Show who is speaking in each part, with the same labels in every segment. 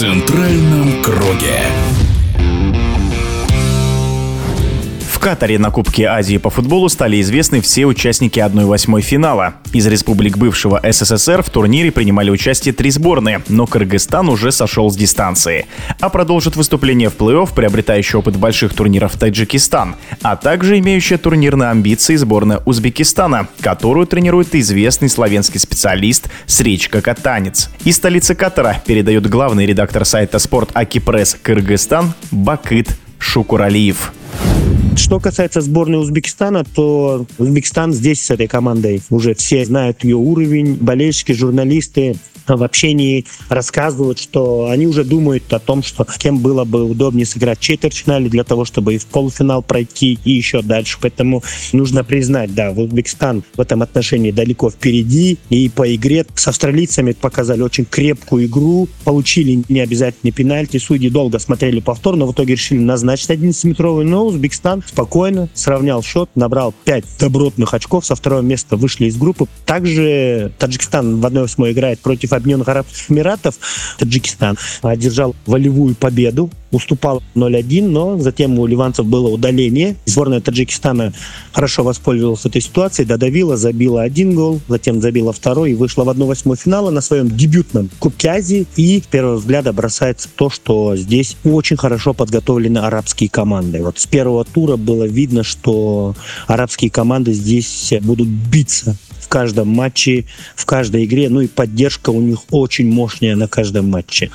Speaker 1: центральном круге.
Speaker 2: Катаре на Кубке Азии по футболу стали известны все участники 1-8 финала. Из республик бывшего СССР в турнире принимали участие три сборные, но Кыргызстан уже сошел с дистанции. А продолжит выступление в плей-офф, приобретающий опыт больших турниров Таджикистан, а также имеющая турнирные амбиции сборная Узбекистана, которую тренирует известный славянский специалист Сречка Катанец. Из столицы Катара передает главный редактор сайта «Спорт Акипресс Кыргызстан» Бакыт Шукуралиев.
Speaker 3: Что касается сборной Узбекистана, то Узбекистан здесь с этой командой уже все знают ее уровень, болельщики, журналисты, в общении рассказывают, что они уже думают о том, что кем было бы удобнее сыграть в четвертьфинале для того, чтобы и в полуфинал пройти, и еще дальше. Поэтому нужно признать, да, Узбекистан в этом отношении далеко впереди, и по игре с австралийцами показали очень крепкую игру, получили необязательный пенальти, судьи долго смотрели повтор, но в итоге решили назначить 11-метровый, но Узбекистан спокойно сравнял счет, набрал 5 добротных очков, со второго места вышли из группы. Также Таджикистан в 1-8 играет против Объединенных Арабских Эмиратов, Таджикистан, одержал волевую победу, уступал 0-1, но затем у ливанцев было удаление. Сборная Таджикистана хорошо воспользовалась этой ситуацией, додавила, забила один гол, затем забила второй и вышла в 1-8 финала на своем дебютном Кубке Азии. И с первого взгляда бросается то, что здесь очень хорошо подготовлены арабские команды. Вот с первого тура было видно, что арабские команды здесь будут биться каждом матче, в каждой игре. Ну и поддержка у них очень мощная на каждом матче.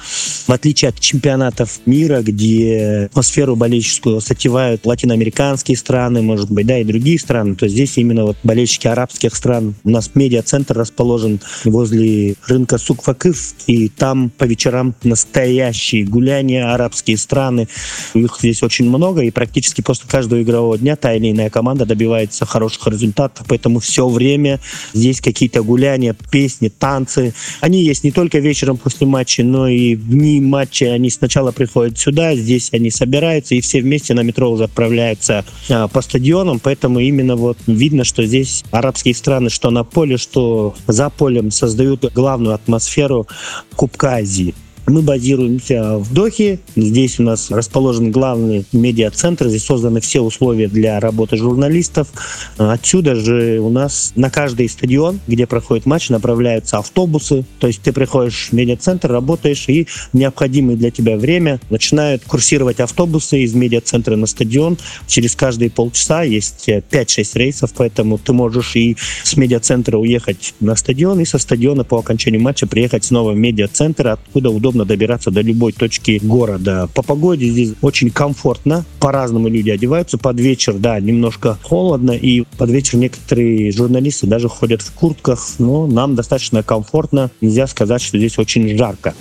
Speaker 3: В отличие от чемпионатов мира, где атмосферу болельческую сотевают латиноамериканские страны, может быть, да, и другие страны, то здесь именно вот болельщики арабских стран. У нас медиа-центр расположен возле рынка Сукфакыф, и там по вечерам настоящие гуляния, арабские страны. Их здесь очень много, и практически после каждого игрового дня та или иная команда добивается хороших результатов, поэтому все время Здесь какие-то гуляния, песни, танцы. Они есть не только вечером после матча, но и в дни матча они сначала приходят сюда, здесь они собираются, и все вместе на метро уже отправляются а, по стадионам. Поэтому именно вот видно, что здесь арабские страны, что на поле, что за полем создают главную атмосферу Кубка Азии. Мы базируемся в Дохе. Здесь у нас расположен главный медиа-центр. Здесь созданы все условия для работы журналистов. Отсюда же у нас на каждый стадион, где проходит матч, направляются автобусы. То есть ты приходишь в медиа-центр, работаешь, и в необходимое для тебя время начинают курсировать автобусы из медиа-центра на стадион. Через каждые полчаса есть 5-6 рейсов, поэтому ты можешь и с медиа-центра уехать на стадион, и со стадиона по окончанию матча приехать снова в медиа-центр, откуда удобно удобно добираться до любой точки города. По погоде здесь очень комфортно. По-разному люди одеваются. Под вечер, да, немножко холодно. И под вечер некоторые журналисты даже ходят в куртках. Но нам достаточно комфортно. Нельзя сказать, что здесь очень жарко.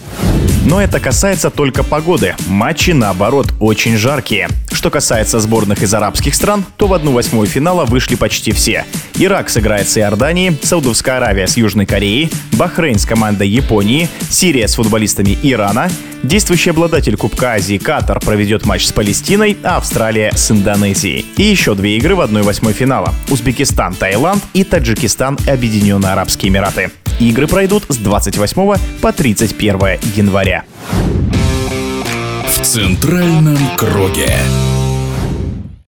Speaker 2: Но это касается только погоды. Матчи, наоборот, очень жаркие. Что касается сборных из арабских стран, то в одну восьмую финала вышли почти все. Ирак сыграет с Иорданией, Саудовская Аравия с Южной Кореей, Бахрейн с командой Японии, Сирия с футболистами Ирана, действующий обладатель Кубка Азии Катар проведет матч с Палестиной, а Австралия с Индонезией. И еще две игры в одной восьмой финала. Узбекистан, Таиланд и Таджикистан, Объединенные Арабские Эмираты. Игры пройдут с 28 по 31 января.
Speaker 1: В центральном круге.